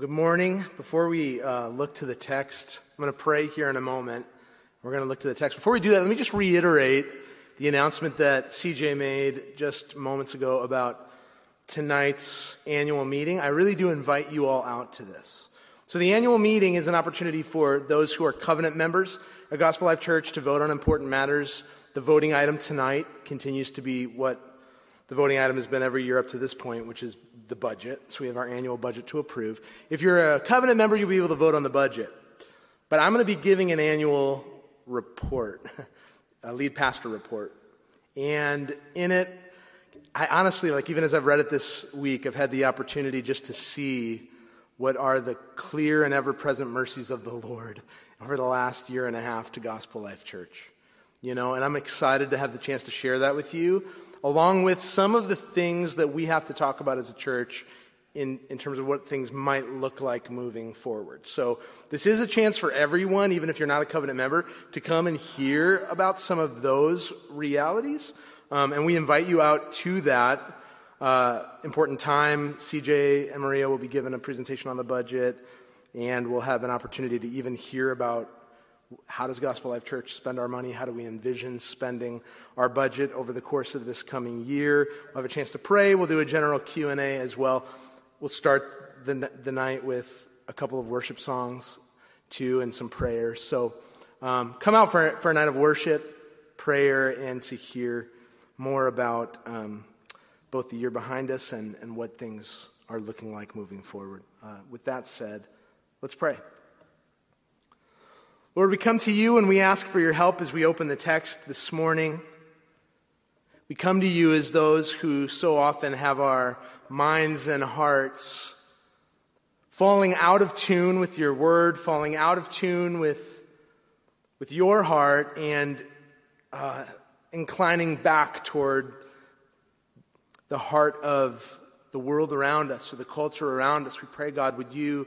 Good morning. Before we uh, look to the text, I'm going to pray here in a moment. We're going to look to the text. Before we do that, let me just reiterate the announcement that CJ made just moments ago about tonight's annual meeting. I really do invite you all out to this. So, the annual meeting is an opportunity for those who are covenant members at Gospel Life Church to vote on important matters. The voting item tonight continues to be what the voting item has been every year up to this point, which is the budget. So we have our annual budget to approve. If you're a covenant member, you'll be able to vote on the budget. But I'm going to be giving an annual report, a lead pastor report. And in it, I honestly, like, even as I've read it this week, I've had the opportunity just to see what are the clear and ever present mercies of the Lord over the last year and a half to Gospel Life Church. You know, and I'm excited to have the chance to share that with you along with some of the things that we have to talk about as a church in, in terms of what things might look like moving forward. So, this is a chance for everyone, even if you're not a covenant member, to come and hear about some of those realities. Um, and we invite you out to that uh, important time. CJ and Maria will be given a presentation on the budget, and we'll have an opportunity to even hear about how does Gospel Life Church spend our money? How do we envision spending our budget over the course of this coming year? We'll have a chance to pray. We'll do a general Q&A as well. We'll start the, the night with a couple of worship songs, too, and some prayers. So um, come out for, for a night of worship, prayer, and to hear more about um, both the year behind us and, and what things are looking like moving forward. Uh, with that said, let's pray. Lord, we come to you and we ask for your help as we open the text this morning. We come to you as those who so often have our minds and hearts falling out of tune with your word, falling out of tune with, with your heart, and uh, inclining back toward the heart of the world around us or the culture around us. We pray, God, would you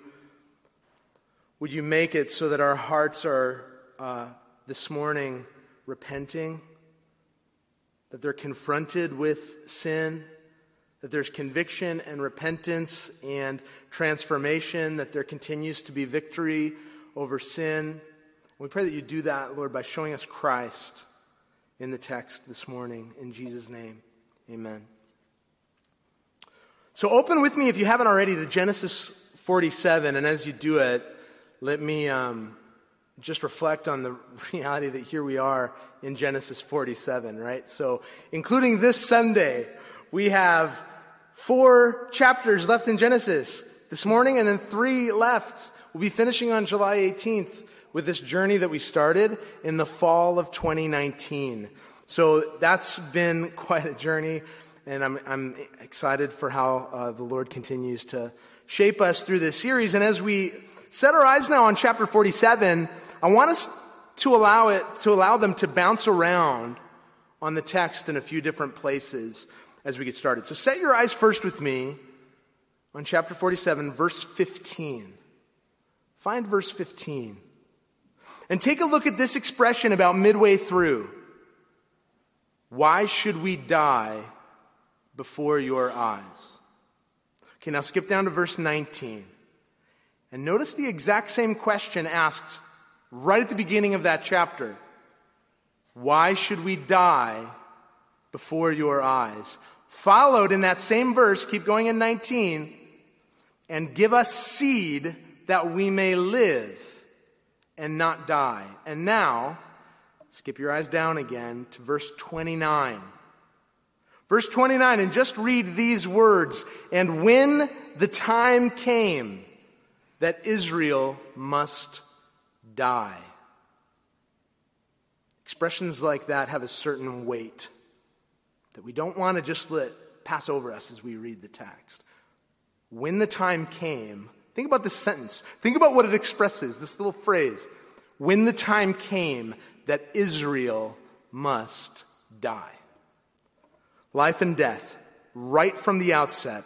would you make it so that our hearts are uh, this morning repenting, that they're confronted with sin, that there's conviction and repentance and transformation, that there continues to be victory over sin. We pray that you do that, Lord, by showing us Christ in the text this morning. In Jesus' name, amen. So open with me, if you haven't already, to Genesis 47, and as you do it, let me um, just reflect on the reality that here we are in Genesis 47, right? So, including this Sunday, we have four chapters left in Genesis this morning, and then three left. We'll be finishing on July 18th with this journey that we started in the fall of 2019. So, that's been quite a journey, and I'm, I'm excited for how uh, the Lord continues to shape us through this series. And as we set our eyes now on chapter 47. I want us to allow it, to allow them to bounce around on the text in a few different places as we get started. So set your eyes first with me on chapter 47, verse 15. Find verse 15. And take a look at this expression about midway through. Why should we die before your eyes? Okay, now skip down to verse 19. And notice the exact same question asked right at the beginning of that chapter Why should we die before your eyes? Followed in that same verse, keep going in 19, and give us seed that we may live and not die. And now, skip your eyes down again to verse 29. Verse 29, and just read these words. And when the time came, that Israel must die. Expressions like that have a certain weight that we don't want to just let pass over us as we read the text. When the time came, think about this sentence. Think about what it expresses, this little phrase. When the time came that Israel must die. Life and death, right from the outset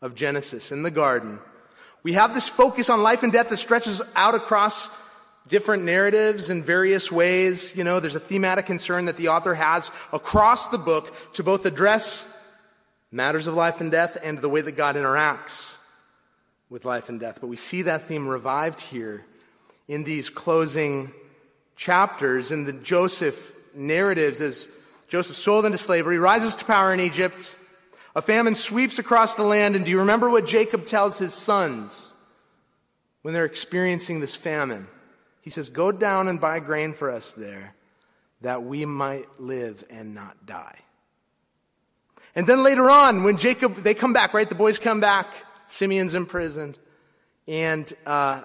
of Genesis in the garden, we have this focus on life and death that stretches out across different narratives in various ways. You know, there's a thematic concern that the author has across the book to both address matters of life and death and the way that God interacts with life and death. But we see that theme revived here in these closing chapters in the Joseph narratives as Joseph sold into slavery, rises to power in Egypt. A famine sweeps across the land. And do you remember what Jacob tells his sons when they're experiencing this famine? He says, Go down and buy grain for us there that we might live and not die. And then later on, when Jacob, they come back, right? The boys come back. Simeon's imprisoned. And uh,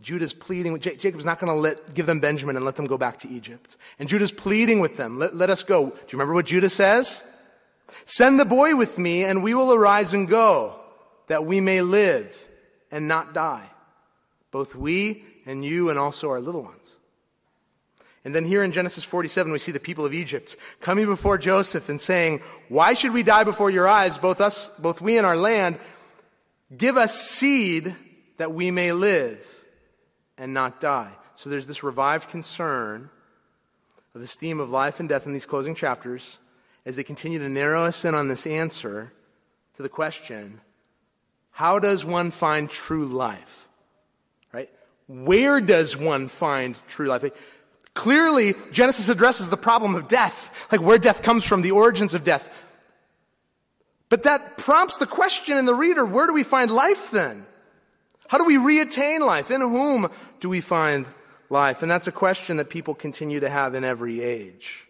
Judah's pleading with Jacob's not going to let give them Benjamin and let them go back to Egypt. And Judah's pleading with them, let, let us go. Do you remember what Judah says? Send the boy with me and we will arise and go that we may live and not die. Both we and you and also our little ones. And then here in Genesis 47, we see the people of Egypt coming before Joseph and saying, why should we die before your eyes, both us, both we and our land? Give us seed that we may live and not die. So there's this revived concern of this theme of life and death in these closing chapters as they continue to narrow us in on this answer to the question how does one find true life? Right? Where does one find true life? Clearly, Genesis addresses the problem of death, like where death comes from, the origins of death. But that prompts the question in the reader where do we find life then? How do we reattain life? In whom do we find life? And that's a question that people continue to have in every age.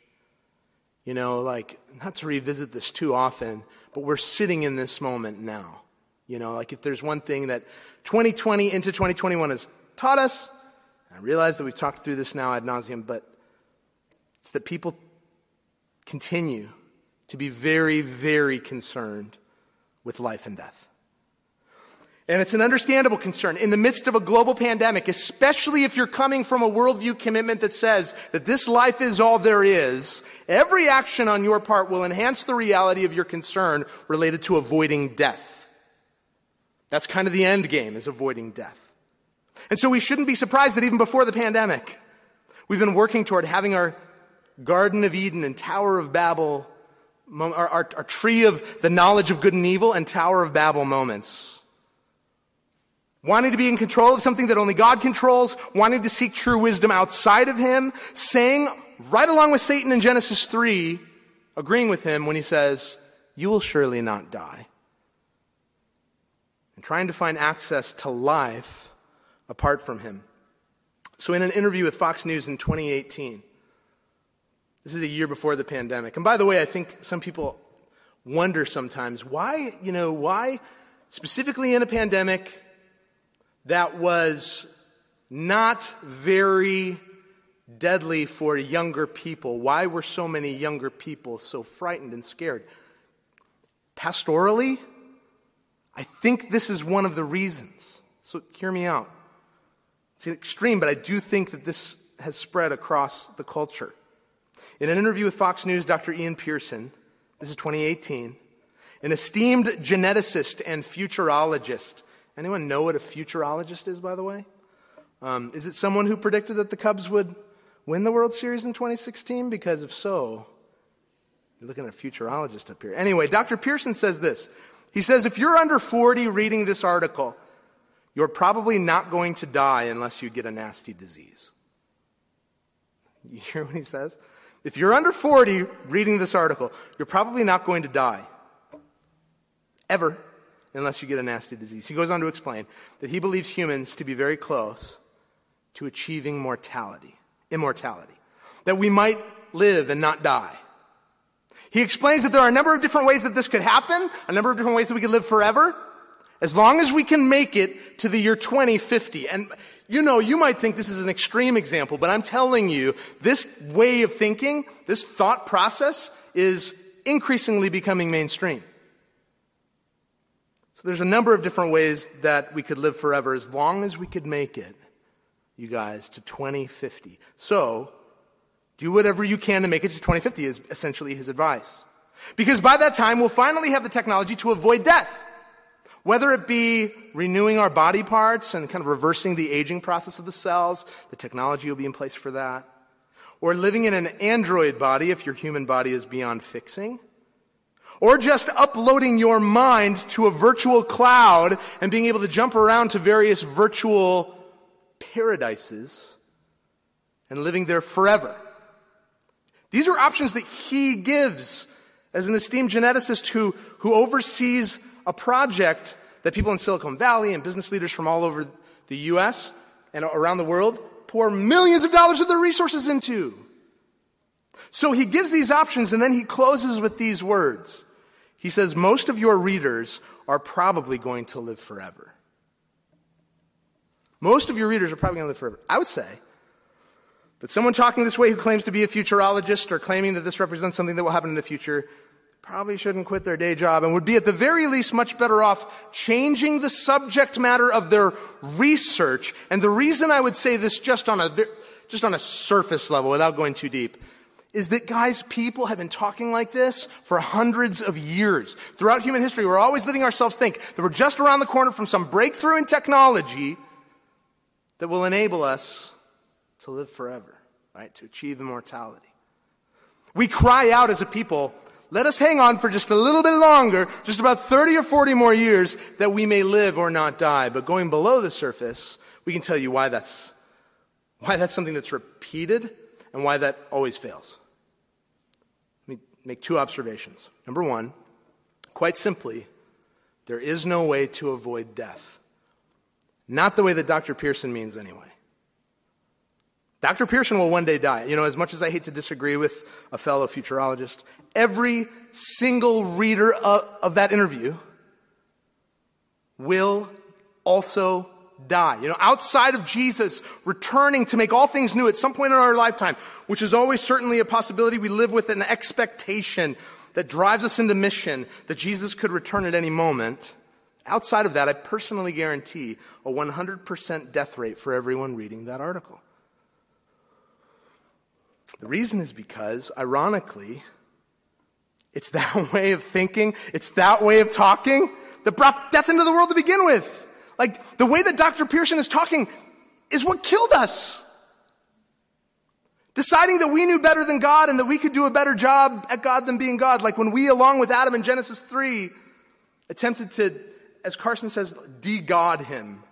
You know, like, not to revisit this too often, but we're sitting in this moment now. You know, like if there's one thing that 2020 into 2021 has taught us, I realize that we've talked through this now ad nauseum, but it's that people continue to be very, very concerned with life and death. And it's an understandable concern in the midst of a global pandemic, especially if you're coming from a worldview commitment that says that this life is all there is. Every action on your part will enhance the reality of your concern related to avoiding death. That's kind of the end game is avoiding death. And so we shouldn't be surprised that even before the pandemic, we've been working toward having our Garden of Eden and Tower of Babel, our, our, our tree of the knowledge of good and evil and Tower of Babel moments wanting to be in control of something that only God controls, wanting to seek true wisdom outside of Him, saying right along with Satan in Genesis 3, agreeing with him when he says, You will surely not die. And trying to find access to life apart from Him. So, in an interview with Fox News in 2018, this is a year before the pandemic. And by the way, I think some people wonder sometimes why, you know, why specifically in a pandemic that was not very deadly for younger people. Why were so many younger people so frightened and scared? Pastorally, I think this is one of the reasons. So hear me out. It's an extreme, but I do think that this has spread across the culture. In an interview with Fox News, Dr. Ian Pearson, this is 2018, an esteemed geneticist and futurologist Anyone know what a futurologist is, by the way? Um, is it someone who predicted that the Cubs would win the World Series in 2016? Because if so, you're looking at a futurologist up here. Anyway, Dr. Pearson says this. He says, if you're under 40 reading this article, you're probably not going to die unless you get a nasty disease. You hear what he says? If you're under 40 reading this article, you're probably not going to die. Ever unless you get a nasty disease. He goes on to explain that he believes humans to be very close to achieving mortality, immortality, that we might live and not die. He explains that there are a number of different ways that this could happen, a number of different ways that we could live forever, as long as we can make it to the year 2050. And you know, you might think this is an extreme example, but I'm telling you, this way of thinking, this thought process is increasingly becoming mainstream. So there's a number of different ways that we could live forever as long as we could make it, you guys, to 2050. So, do whatever you can to make it to 2050 is essentially his advice. Because by that time, we'll finally have the technology to avoid death. Whether it be renewing our body parts and kind of reversing the aging process of the cells, the technology will be in place for that. Or living in an android body if your human body is beyond fixing or just uploading your mind to a virtual cloud and being able to jump around to various virtual paradises and living there forever. These are options that he gives as an esteemed geneticist who, who oversees a project that people in Silicon Valley and business leaders from all over the US and around the world pour millions of dollars of their resources into. So he gives these options and then he closes with these words. He says, Most of your readers are probably going to live forever. Most of your readers are probably going to live forever. I would say that someone talking this way who claims to be a futurologist or claiming that this represents something that will happen in the future probably shouldn't quit their day job and would be at the very least much better off changing the subject matter of their research. And the reason I would say this just on a, just on a surface level without going too deep is that guys, people have been talking like this for hundreds of years. Throughout human history, we're always letting ourselves think that we're just around the corner from some breakthrough in technology that will enable us to live forever, right? To achieve immortality. We cry out as a people, let us hang on for just a little bit longer, just about 30 or 40 more years, that we may live or not die. But going below the surface, we can tell you why that's, why that's something that's repeated and why that always fails. Make two observations. Number one, quite simply, there is no way to avoid death. Not the way that Dr. Pearson means, anyway. Dr. Pearson will one day die. You know, as much as I hate to disagree with a fellow futurologist, every single reader of, of that interview will also die. You know, outside of Jesus returning to make all things new at some point in our lifetime, which is always certainly a possibility, we live with an expectation that drives us into mission that Jesus could return at any moment. Outside of that, I personally guarantee a 100% death rate for everyone reading that article. The reason is because, ironically, it's that way of thinking, it's that way of talking that brought death into the world to begin with. Like, the way that Dr. Pearson is talking is what killed us. Deciding that we knew better than God and that we could do a better job at God than being God. Like when we, along with Adam in Genesis 3, attempted to, as Carson says, de-God him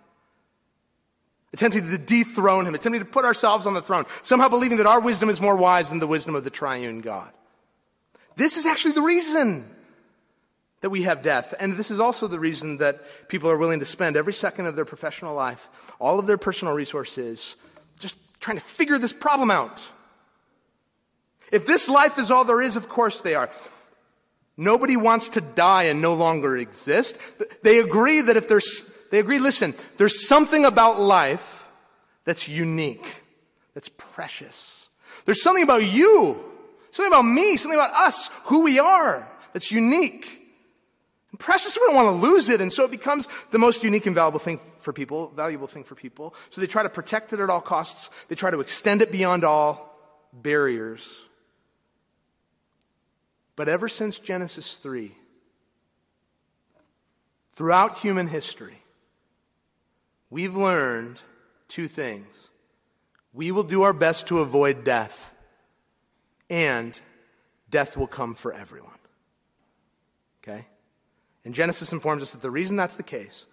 attempting to dethrone him, attempting to put ourselves on the throne, somehow believing that our wisdom is more wise than the wisdom of the triune God. This is actually the reason that we have death. And this is also the reason that people are willing to spend every second of their professional life, all of their personal resources, just trying to figure this problem out. If this life is all there is, of course they are. Nobody wants to die and no longer exist. They agree that if there's they agree, listen, there's something about life that's unique, that's precious. There's something about you, something about me, something about us, who we are, that's unique. Precious, we don't want to lose it, and so it becomes the most unique and valuable thing for people, valuable thing for people. So they try to protect it at all costs. They try to extend it beyond all barriers. But ever since Genesis 3, throughout human history, we've learned two things. We will do our best to avoid death, and death will come for everyone. Okay? And Genesis informs us that the reason that's the case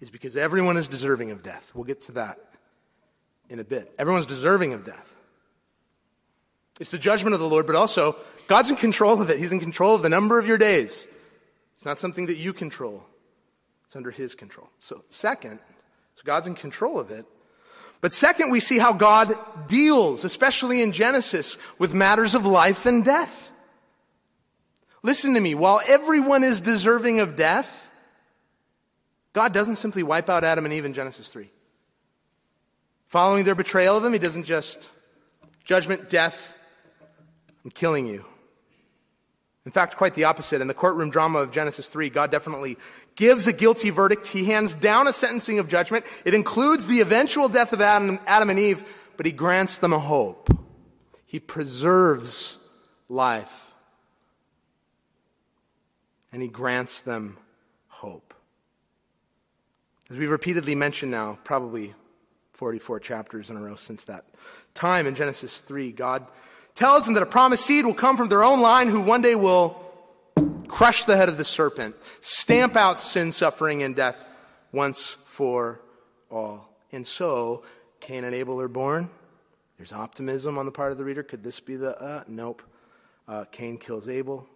is because everyone is deserving of death. We'll get to that in a bit. Everyone's deserving of death. It's the judgment of the Lord, but also God's in control of it. He's in control of the number of your days. It's not something that you control, it's under His control. So, second, so God's in control of it. But second, we see how God deals, especially in Genesis, with matters of life and death. Listen to me. While everyone is deserving of death, God doesn't simply wipe out Adam and Eve in Genesis 3. Following their betrayal of him, he doesn't just judgment, death, I'm killing you. In fact, quite the opposite. In the courtroom drama of Genesis 3, God definitely gives a guilty verdict. He hands down a sentencing of judgment. It includes the eventual death of Adam, Adam and Eve, but he grants them a hope. He preserves life. And he grants them hope. As we've repeatedly mentioned now, probably 44 chapters in a row since that time in Genesis 3, God tells them that a promised seed will come from their own line who one day will crush the head of the serpent, stamp out sin, suffering, and death once for all. And so, Cain and Abel are born. There's optimism on the part of the reader. Could this be the, uh, nope. Uh, Cain kills Abel.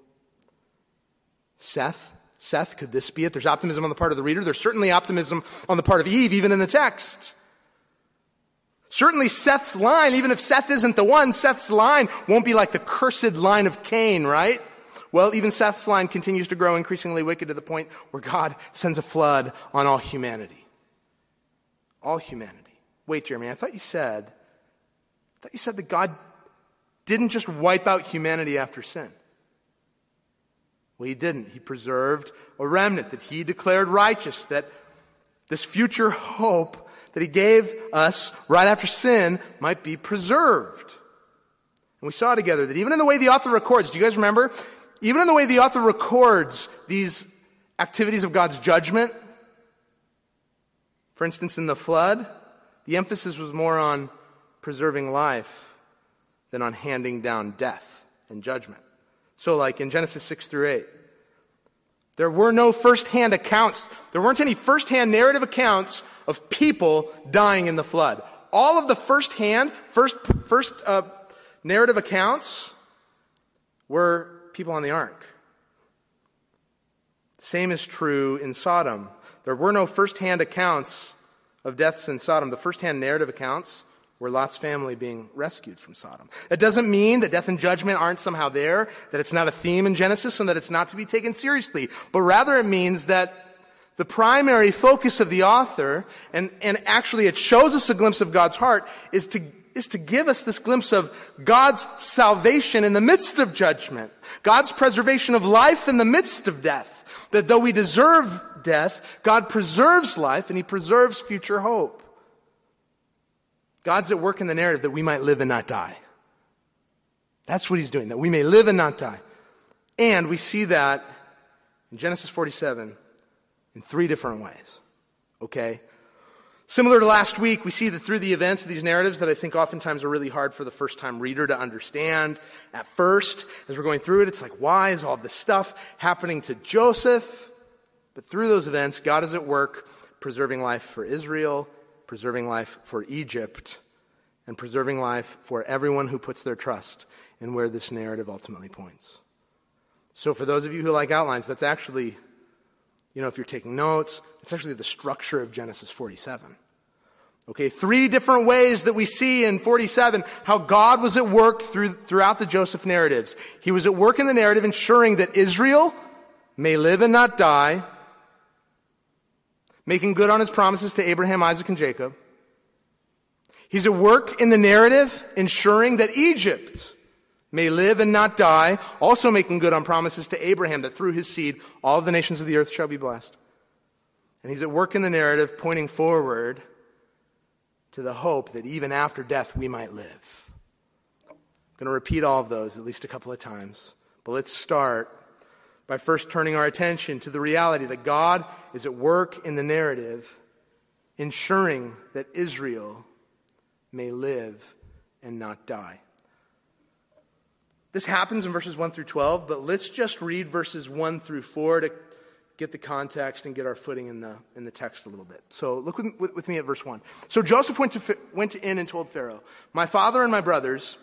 Seth, Seth, could this be it? There's optimism on the part of the reader. There's certainly optimism on the part of Eve, even in the text. Certainly Seth's line, even if Seth isn't the one, Seth's line won't be like the cursed line of Cain, right? Well, even Seth's line continues to grow increasingly wicked to the point where God sends a flood on all humanity. All humanity. Wait, Jeremy, I thought you said, I thought you said that God didn't just wipe out humanity after sin. Well, he didn't. He preserved a remnant that he declared righteous, that this future hope that he gave us right after sin might be preserved. And we saw together that even in the way the author records, do you guys remember? Even in the way the author records these activities of God's judgment, for instance, in the flood, the emphasis was more on preserving life than on handing down death and judgment. So, like in Genesis 6 through 8, there were no first-hand accounts. There weren't any first-hand narrative accounts of people dying in the flood. All of the first-hand, first, first uh, narrative accounts were people on the ark. Same is true in Sodom. There were no first-hand accounts of deaths in Sodom. The first-hand narrative accounts were Lot's family being rescued from Sodom. That doesn't mean that death and judgment aren't somehow there, that it's not a theme in Genesis, and that it's not to be taken seriously. But rather it means that the primary focus of the author, and, and actually it shows us a glimpse of God's heart, is to, is to give us this glimpse of God's salvation in the midst of judgment. God's preservation of life in the midst of death. That though we deserve death, God preserves life and He preserves future hope. God's at work in the narrative that we might live and not die. That's what he's doing, that we may live and not die. And we see that in Genesis 47 in three different ways. Okay? Similar to last week, we see that through the events of these narratives that I think oftentimes are really hard for the first time reader to understand. At first, as we're going through it, it's like, why is all this stuff happening to Joseph? But through those events, God is at work preserving life for Israel preserving life for Egypt, and preserving life for everyone who puts their trust in where this narrative ultimately points. So, for those of you who like outlines, that's actually, you know, if you're taking notes, it's actually the structure of Genesis 47. Okay, three different ways that we see in 47 how God was at work through, throughout the Joseph narratives. He was at work in the narrative ensuring that Israel may live and not die, making good on his promises to Abraham, Isaac, and Jacob. He's at work in the narrative, ensuring that Egypt may live and not die, also making good on promises to Abraham that through his seed all the nations of the earth shall be blessed. And he's at work in the narrative, pointing forward to the hope that even after death we might live. I'm going to repeat all of those at least a couple of times. But let's start by first turning our attention to the reality that God is at work in the narrative, ensuring that Israel may live and not die. This happens in verses 1 through 12, but let's just read verses 1 through 4 to get the context and get our footing in the, in the text a little bit. So look with, with, me at verse 1. So Joseph went, to, went in and told Pharaoh, My father and my brothers,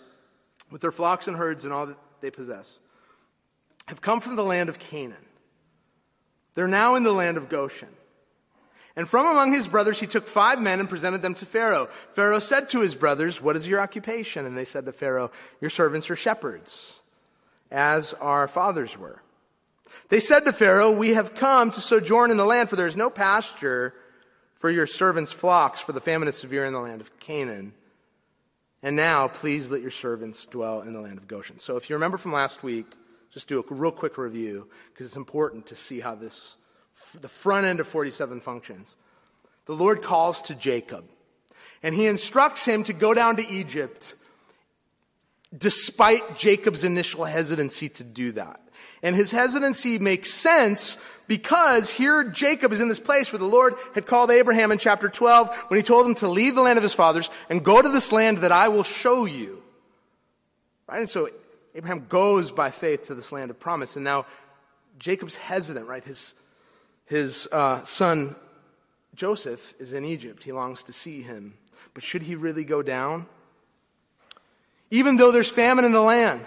with their flocks and herds and all that they possess, have come from the land of Canaan. They're now in the land of Goshen. And from among his brothers he took five men and presented them to Pharaoh. Pharaoh said to his brothers, What is your occupation? And they said to Pharaoh, Your servants are shepherds, as our fathers were. They said to Pharaoh, We have come to sojourn in the land, for there is no pasture for your servants' flocks, for the famine is severe in the land of Canaan. And now, please let your servants dwell in the land of Goshen. So, if you remember from last week, just do a real quick review because it's important to see how this, the front end of 47 functions. The Lord calls to Jacob and he instructs him to go down to Egypt despite Jacob's initial hesitancy to do that. And his hesitancy makes sense because here Jacob is in this place where the Lord had called Abraham in chapter 12 when he told him to leave the land of his fathers and go to this land that I will show you. Right? And so Abraham goes by faith to this land of promise. And now Jacob's hesitant, right? His, his uh, son Joseph is in Egypt. He longs to see him. But should he really go down? Even though there's famine in the land,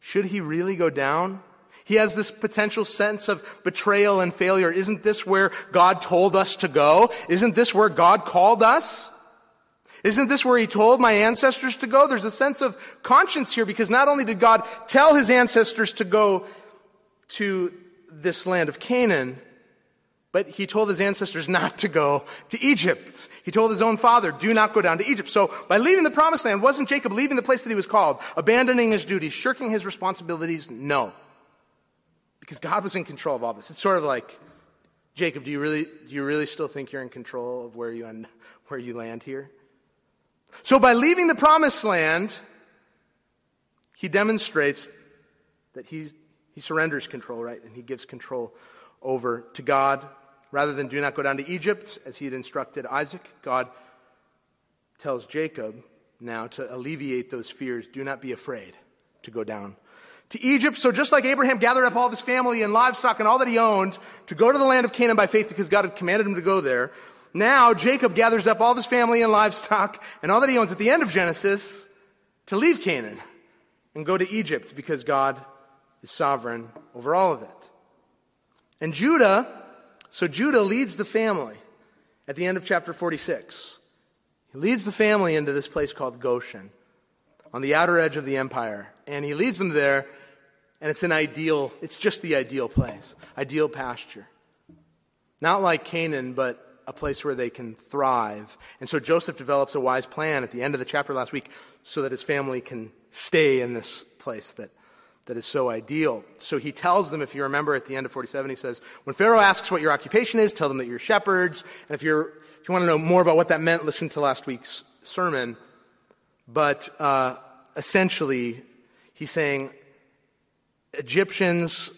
should he really go down? He has this potential sense of betrayal and failure. Isn't this where God told us to go? Isn't this where God called us? Isn't this where he told my ancestors to go? There's a sense of conscience here because not only did God tell his ancestors to go to this land of Canaan, but he told his ancestors not to go to Egypt. He told his own father, do not go down to Egypt. So by leaving the promised land, wasn't Jacob leaving the place that he was called, abandoning his duties, shirking his responsibilities? No. Because God was in control of all this. It's sort of like, Jacob, do you really, do you really still think you're in control of where you end, where you land here? So by leaving the promised land, he demonstrates that he's, he surrenders control, right? And he gives control over to God Rather than do not go down to Egypt, as he had instructed Isaac, God tells Jacob now to alleviate those fears do not be afraid to go down to Egypt. So just like Abraham gathered up all of his family and livestock and all that he owned to go to the land of Canaan by faith because God had commanded him to go there, now Jacob gathers up all of his family and livestock and all that he owns at the end of Genesis to leave Canaan and go to Egypt because God is sovereign over all of it. And Judah so Judah leads the family at the end of chapter 46. He leads the family into this place called Goshen on the outer edge of the empire. And he leads them there, and it's an ideal, it's just the ideal place, ideal pasture. Not like Canaan, but a place where they can thrive. And so Joseph develops a wise plan at the end of the chapter last week so that his family can stay in this place that that is so ideal. So he tells them, if you remember at the end of 47, he says, when Pharaoh asks what your occupation is, tell them that you're shepherds. And if you're, if you want to know more about what that meant, listen to last week's sermon. But, uh, essentially, he's saying Egyptians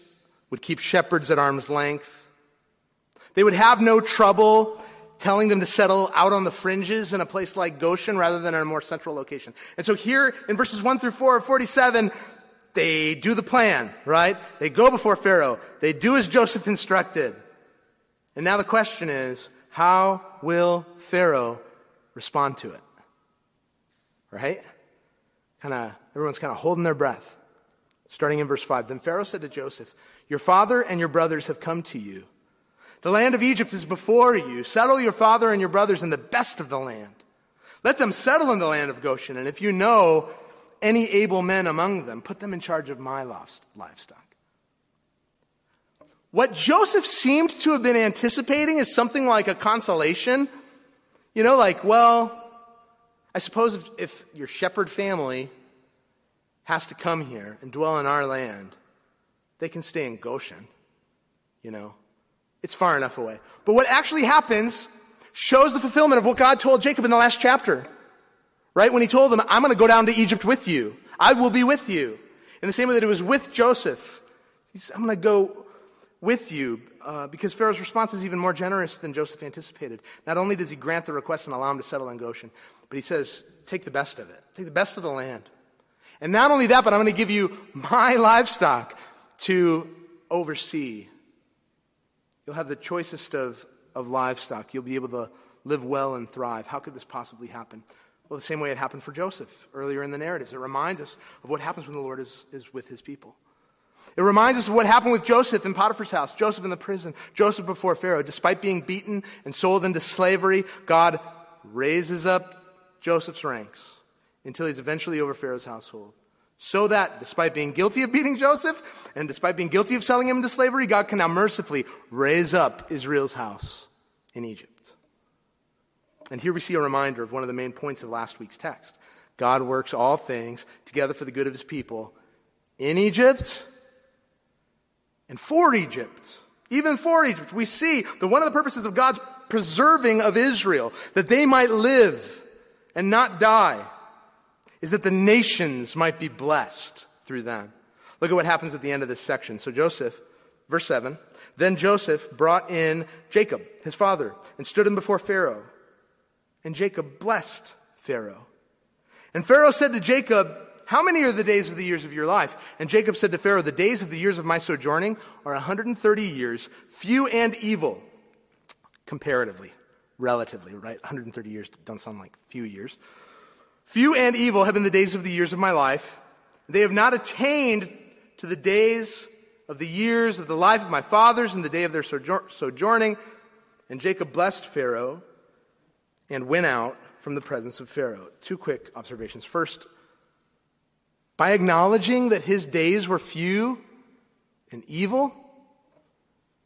would keep shepherds at arm's length. They would have no trouble telling them to settle out on the fringes in a place like Goshen rather than in a more central location. And so here in verses 1 through 4 of 47, they do the plan, right? They go before Pharaoh. They do as Joseph instructed. And now the question is, how will Pharaoh respond to it? Right? Kind of, everyone's kind of holding their breath. Starting in verse 5. Then Pharaoh said to Joseph, Your father and your brothers have come to you. The land of Egypt is before you. Settle your father and your brothers in the best of the land. Let them settle in the land of Goshen. And if you know any able men among them, put them in charge of my lost livestock. What Joseph seemed to have been anticipating is something like a consolation. You know, like, well, I suppose if, if your shepherd family has to come here and dwell in our land, they can stay in Goshen. You know, it's far enough away. But what actually happens shows the fulfillment of what God told Jacob in the last chapter. Right? When he told them, I'm going to go down to Egypt with you. I will be with you. In the same way that it was with Joseph. He's, I'm going to go with you. Uh, because Pharaoh's response is even more generous than Joseph anticipated. Not only does he grant the request and allow him to settle in Goshen, but he says, take the best of it. Take the best of the land. And not only that, but I'm going to give you my livestock to oversee. You'll have the choicest of, of livestock. You'll be able to live well and thrive. How could this possibly happen? Well, the same way it happened for Joseph earlier in the narratives. It reminds us of what happens when the Lord is, is with his people. It reminds us of what happened with Joseph in Potiphar's house, Joseph in the prison, Joseph before Pharaoh. Despite being beaten and sold into slavery, God raises up Joseph's ranks until he's eventually over Pharaoh's household. So that, despite being guilty of beating Joseph and despite being guilty of selling him into slavery, God can now mercifully raise up Israel's house in Egypt. And here we see a reminder of one of the main points of last week's text. God works all things together for the good of his people in Egypt and for Egypt. Even for Egypt, we see that one of the purposes of God's preserving of Israel, that they might live and not die, is that the nations might be blessed through them. Look at what happens at the end of this section. So Joseph, verse 7, then Joseph brought in Jacob, his father, and stood him before Pharaoh. And Jacob blessed Pharaoh. And Pharaoh said to Jacob, How many are the days of the years of your life? And Jacob said to Pharaoh, The days of the years of my sojourning are 130 years, few and evil, comparatively, relatively, right? 130 years don't sound like few years. Few and evil have been the days of the years of my life. They have not attained to the days of the years of the life of my fathers and the day of their sojourning. And Jacob blessed Pharaoh and went out from the presence of Pharaoh. Two quick observations. First, by acknowledging that his days were few and evil,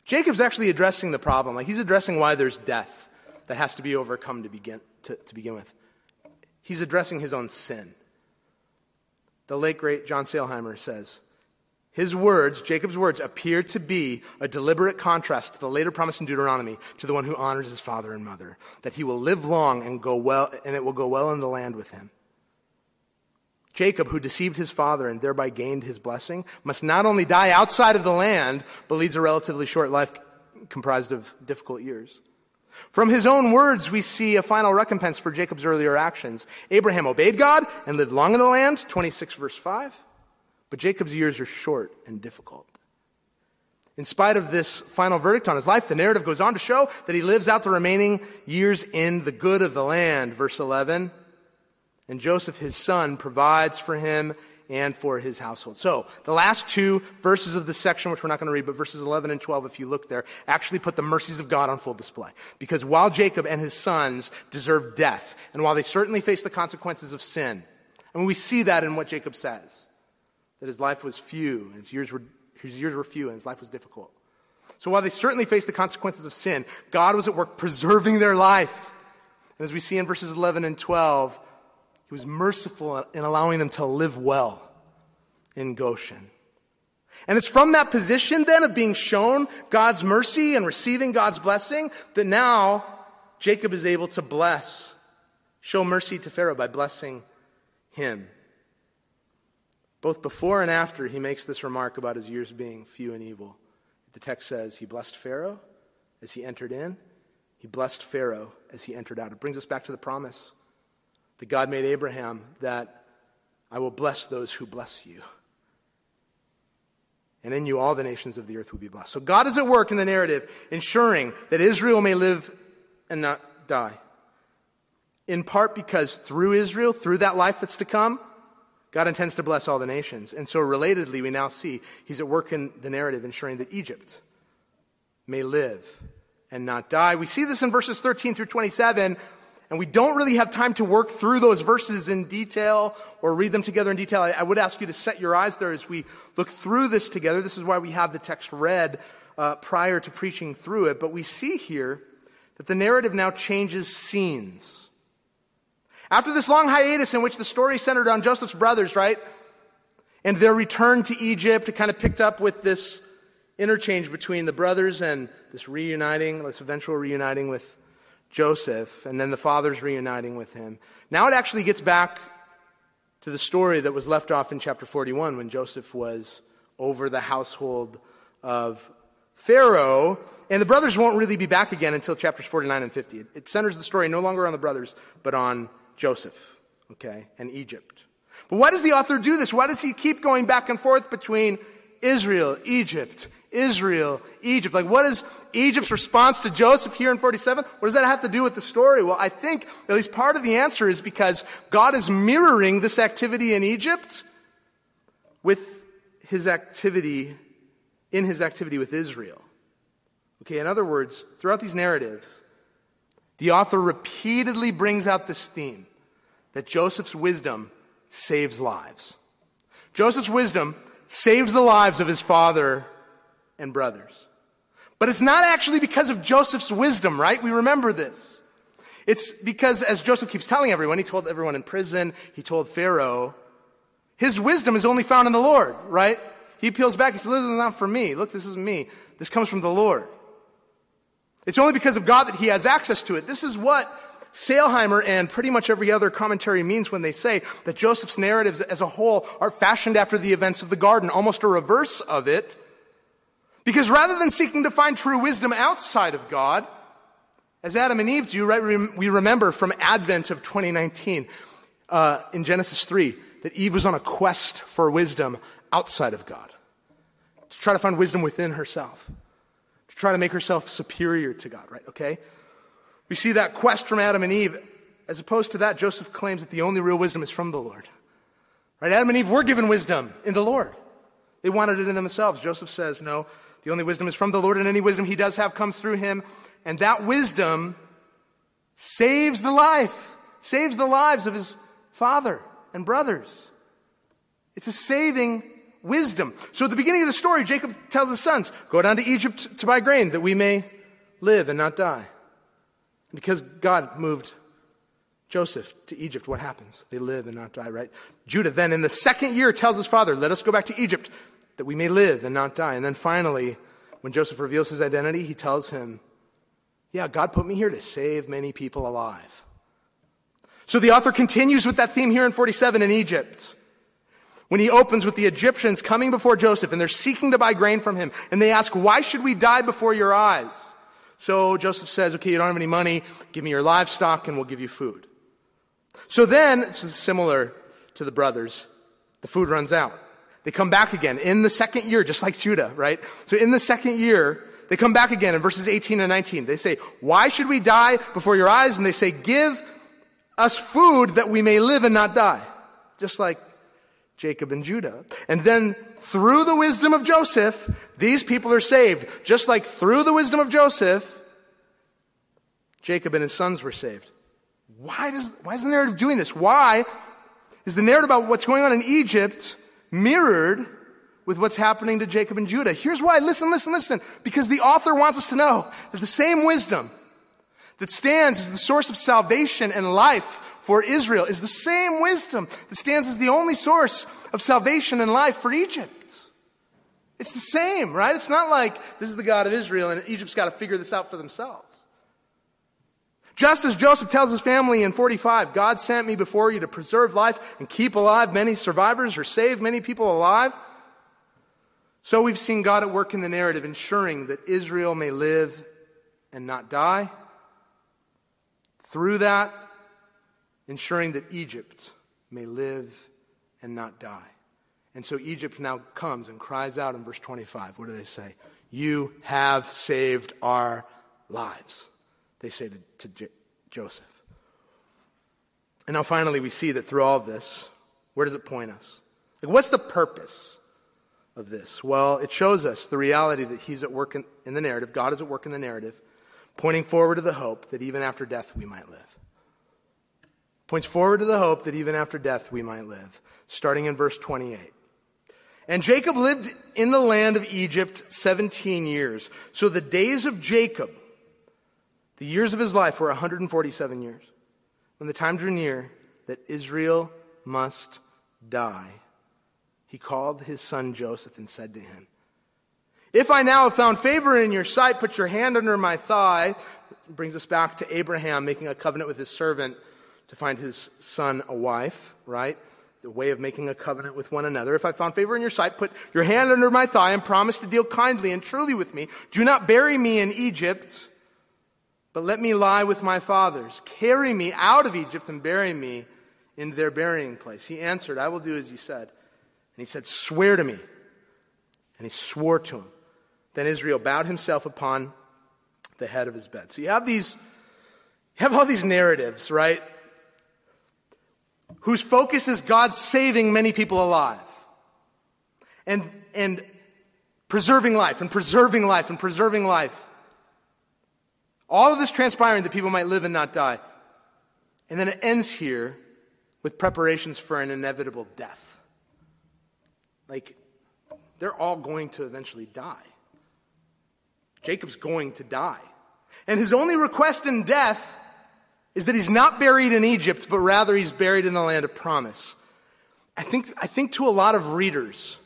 Jacob's actually addressing the problem. Like he's addressing why there's death that has to be overcome to begin, to, to begin with. He's addressing his own sin. The late great John Sailhamer says, his words, Jacob's words, appear to be a deliberate contrast to the later promise in Deuteronomy to the one who honors his father and mother, that he will live long and go well, and it will go well in the land with him. Jacob, who deceived his father and thereby gained his blessing, must not only die outside of the land, but leads a relatively short life comprised of difficult years. From his own words, we see a final recompense for Jacob's earlier actions. Abraham obeyed God and lived long in the land, 26 verse 5. But Jacob's years are short and difficult. In spite of this final verdict on his life, the narrative goes on to show that he lives out the remaining years in the good of the land, verse 11. And Joseph, his son, provides for him and for his household. So, the last two verses of this section, which we're not going to read, but verses 11 and 12, if you look there, actually put the mercies of God on full display. Because while Jacob and his sons deserve death, and while they certainly face the consequences of sin, and we see that in what Jacob says, that his life was few, and his years were, his years were few, and his life was difficult. So while they certainly faced the consequences of sin, God was at work preserving their life. And as we see in verses 11 and 12, he was merciful in allowing them to live well in Goshen. And it's from that position then of being shown God's mercy and receiving God's blessing that now Jacob is able to bless, show mercy to Pharaoh by blessing him. Both before and after he makes this remark about his years being few and evil. The text says he blessed Pharaoh as he entered in, he blessed Pharaoh as he entered out. It brings us back to the promise that God made Abraham that I will bless those who bless you. And in you, all the nations of the earth will be blessed. So God is at work in the narrative, ensuring that Israel may live and not die. In part because through Israel, through that life that's to come, God intends to bless all the nations. And so, relatedly, we now see he's at work in the narrative, ensuring that Egypt may live and not die. We see this in verses 13 through 27 and we don't really have time to work through those verses in detail or read them together in detail. I, would ask you to set your eyes there as we look through this together. This is why we have the text read uh, prior to preaching through it. But we see here that the narrative now changes scenes. After this long hiatus in which the story centered on Joseph's brothers, right? And their return to Egypt, it kind of picked up with this interchange between the brothers and this reuniting, this eventual reuniting with Joseph, and then the father's reuniting with him. Now it actually gets back to the story that was left off in chapter 41 when Joseph was over the household of Pharaoh. And the brothers won't really be back again until chapters 49 and 50. It centers the story no longer on the brothers, but on Joseph, okay, and Egypt. But why does the author do this? Why does he keep going back and forth between Israel, Egypt, Israel, Egypt. Like, what is Egypt's response to Joseph here in 47? What does that have to do with the story? Well, I think at least part of the answer is because God is mirroring this activity in Egypt with his activity, in his activity with Israel. Okay, in other words, throughout these narratives, the author repeatedly brings out this theme that Joseph's wisdom saves lives. Joseph's wisdom saves the lives of his father and brothers. But it's not actually because of Joseph's wisdom, right? We remember this. It's because, as Joseph keeps telling everyone, he told everyone in prison, he told Pharaoh, his wisdom is only found in the Lord, right? He peels back. He says, This is not for me. Look, this is me. This comes from the Lord. It's only because of God that he has access to it. This is what Sailhamer and pretty much every other commentary means when they say that Joseph's narratives as a whole are fashioned after the events of the garden, almost a reverse of it. Because rather than seeking to find true wisdom outside of God, as Adam and Eve do, right, we remember from Advent of 2019 uh, in Genesis 3, that Eve was on a quest for wisdom outside of God, to try to find wisdom within herself, to try to make herself superior to God, right? Okay? We see that quest from Adam and Eve. As opposed to that, Joseph claims that the only real wisdom is from the Lord. Right? Adam and Eve were given wisdom in the Lord. They wanted it in themselves. Joseph says, no, the only wisdom is from the Lord, and any wisdom he does have comes through him. And that wisdom saves the life, saves the lives of his father and brothers. It's a saving wisdom. So at the beginning of the story, Jacob tells his sons, Go down to Egypt to buy grain that we may live and not die. And Because God moved Joseph to Egypt, what happens? They live and not die, right? Judah then in the second year tells his father, Let us go back to Egypt that we may live and not die. And then finally, when Joseph reveals his identity, he tells him, Yeah, God put me here to save many people alive. So the author continues with that theme here in 47 in Egypt. When he opens with the Egyptians coming before Joseph and they're seeking to buy grain from him, and they ask, Why should we die before your eyes? So Joseph says, Okay, you don't have any money, give me your livestock and we'll give you food. So then, this is similar to the brothers, the food runs out. They come back again in the second year, just like Judah, right? So in the second year, they come back again in verses 18 and 19. They say, Why should we die before your eyes? And they say, Give us food that we may live and not die. Just like Jacob and Judah. And then through the wisdom of Joseph, these people are saved. Just like through the wisdom of Joseph, Jacob and his sons were saved. Why does, why is the narrative doing this? Why is the narrative about what's going on in Egypt mirrored with what's happening to Jacob and Judah? Here's why. Listen, listen, listen. Because the author wants us to know that the same wisdom that stands as the source of salvation and life for Israel is the same wisdom that stands as the only source of salvation and life for Egypt. It's the same, right? It's not like this is the God of Israel and Egypt's got to figure this out for themselves. Just as Joseph tells his family in 45, God sent me before you to preserve life and keep alive many survivors or save many people alive. So we've seen God at work in the narrative, ensuring that Israel may live and not die through that, ensuring that Egypt may live and not die. And so Egypt now comes and cries out in verse 25. What do they say? You have saved our lives, they say to, to J- Joseph. And now finally, we see that through all of this, where does it point us? Like, what's the purpose of this? Well, it shows us the reality that He's at work in, in the narrative, God is at work in the narrative, pointing forward to the hope that even after death we might live. Points forward to the hope that even after death we might live, starting in verse 28. And Jacob lived in the land of Egypt 17 years. So the days of Jacob, the years of his life, were 147 years. When the time drew near that Israel must die, he called his son Joseph and said to him, if I now have found favor in your sight, put your hand under my thigh. Brings us back to Abraham making a covenant with his servant to find his son a wife, right? The way of making a covenant with one another. If I found favor in your sight, put your hand under my thigh and promise to deal kindly and truly with me. Do not bury me in Egypt, but let me lie with my fathers. Carry me out of Egypt and bury me in their burying place. He answered, I will do as you said. And he said, Swear to me. And he swore to him. Then Israel bowed himself upon the head of his bed. So you have these, you have all these narratives, right? Whose focus is God saving many people alive. And, and preserving life and preserving life and preserving life. All of this transpiring that people might live and not die. And then it ends here with preparations for an inevitable death. Like, they're all going to eventually die. Jacob's going to die. And his only request in death is that he's not buried in Egypt, but rather he's buried in the land of promise. I think, I think to a lot of readers,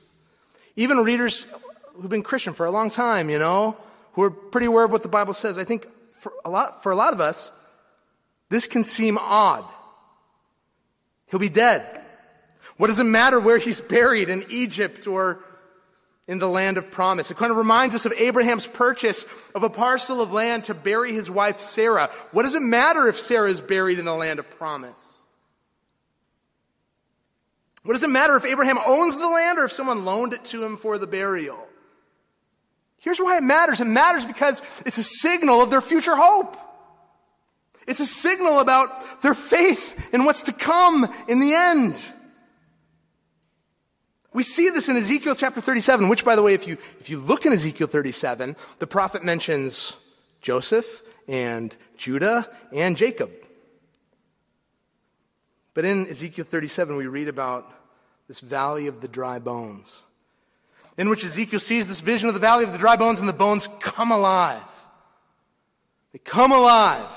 even readers who've been Christian for a long time, you know, who are pretty aware of what the Bible says, I think for a lot, for a lot of us, this can seem odd. He'll be dead. What does it matter where he's buried in Egypt or in the land of promise. It kind of reminds us of Abraham's purchase of a parcel of land to bury his wife Sarah. What does it matter if Sarah is buried in the land of promise? What does it matter if Abraham owns the land or if someone loaned it to him for the burial? Here's why it matters. It matters because it's a signal of their future hope. It's a signal about their faith in what's to come in the end. We see this in Ezekiel chapter 37, which, by the way, if you, if you look in Ezekiel 37, the prophet mentions Joseph and Judah and Jacob. But in Ezekiel 37, we read about this valley of the dry bones, in which Ezekiel sees this vision of the valley of the dry bones, and the bones come alive. They come alive.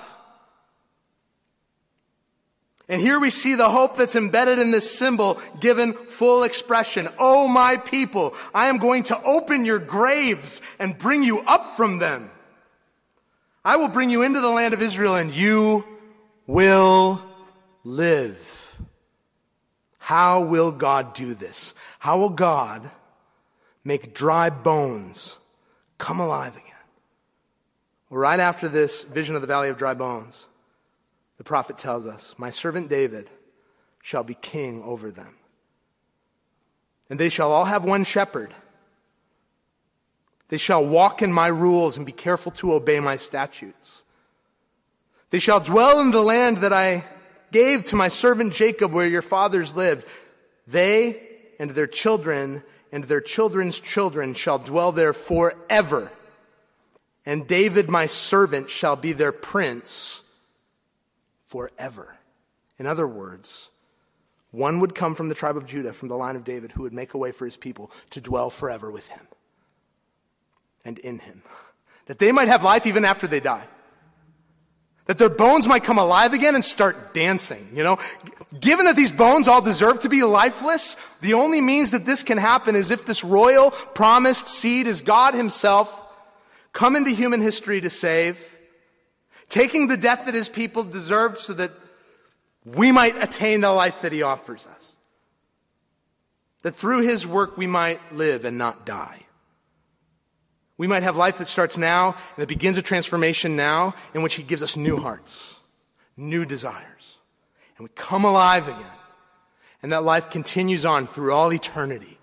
And here we see the hope that's embedded in this symbol given full expression. Oh, my people, I am going to open your graves and bring you up from them. I will bring you into the land of Israel and you will live. How will God do this? How will God make dry bones come alive again? Right after this vision of the valley of dry bones, the prophet tells us, My servant David shall be king over them. And they shall all have one shepherd. They shall walk in my rules and be careful to obey my statutes. They shall dwell in the land that I gave to my servant Jacob where your fathers lived. They and their children and their children's children shall dwell there forever. And David, my servant, shall be their prince forever. In other words, one would come from the tribe of Judah, from the line of David, who would make a way for his people to dwell forever with him and in him, that they might have life even after they die. That their bones might come alive again and start dancing, you know? Given that these bones all deserve to be lifeless, the only means that this can happen is if this royal promised seed is God himself come into human history to save, taking the death that his people deserved so that we might attain the life that he offers us. That through his work we might live and not die. We might have life that starts now and that begins a transformation now in which He gives us new hearts, new desires. And we come alive again. And that life continues on through all eternity.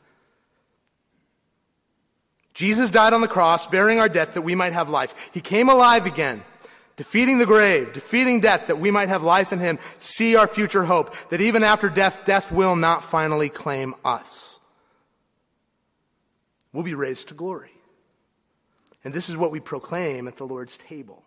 Jesus died on the cross, bearing our death that we might have life. He came alive again, defeating the grave, defeating death that we might have life in Him, see our future hope, that even after death, death will not finally claim us. We'll be raised to glory. And this is what we proclaim at the Lord's table.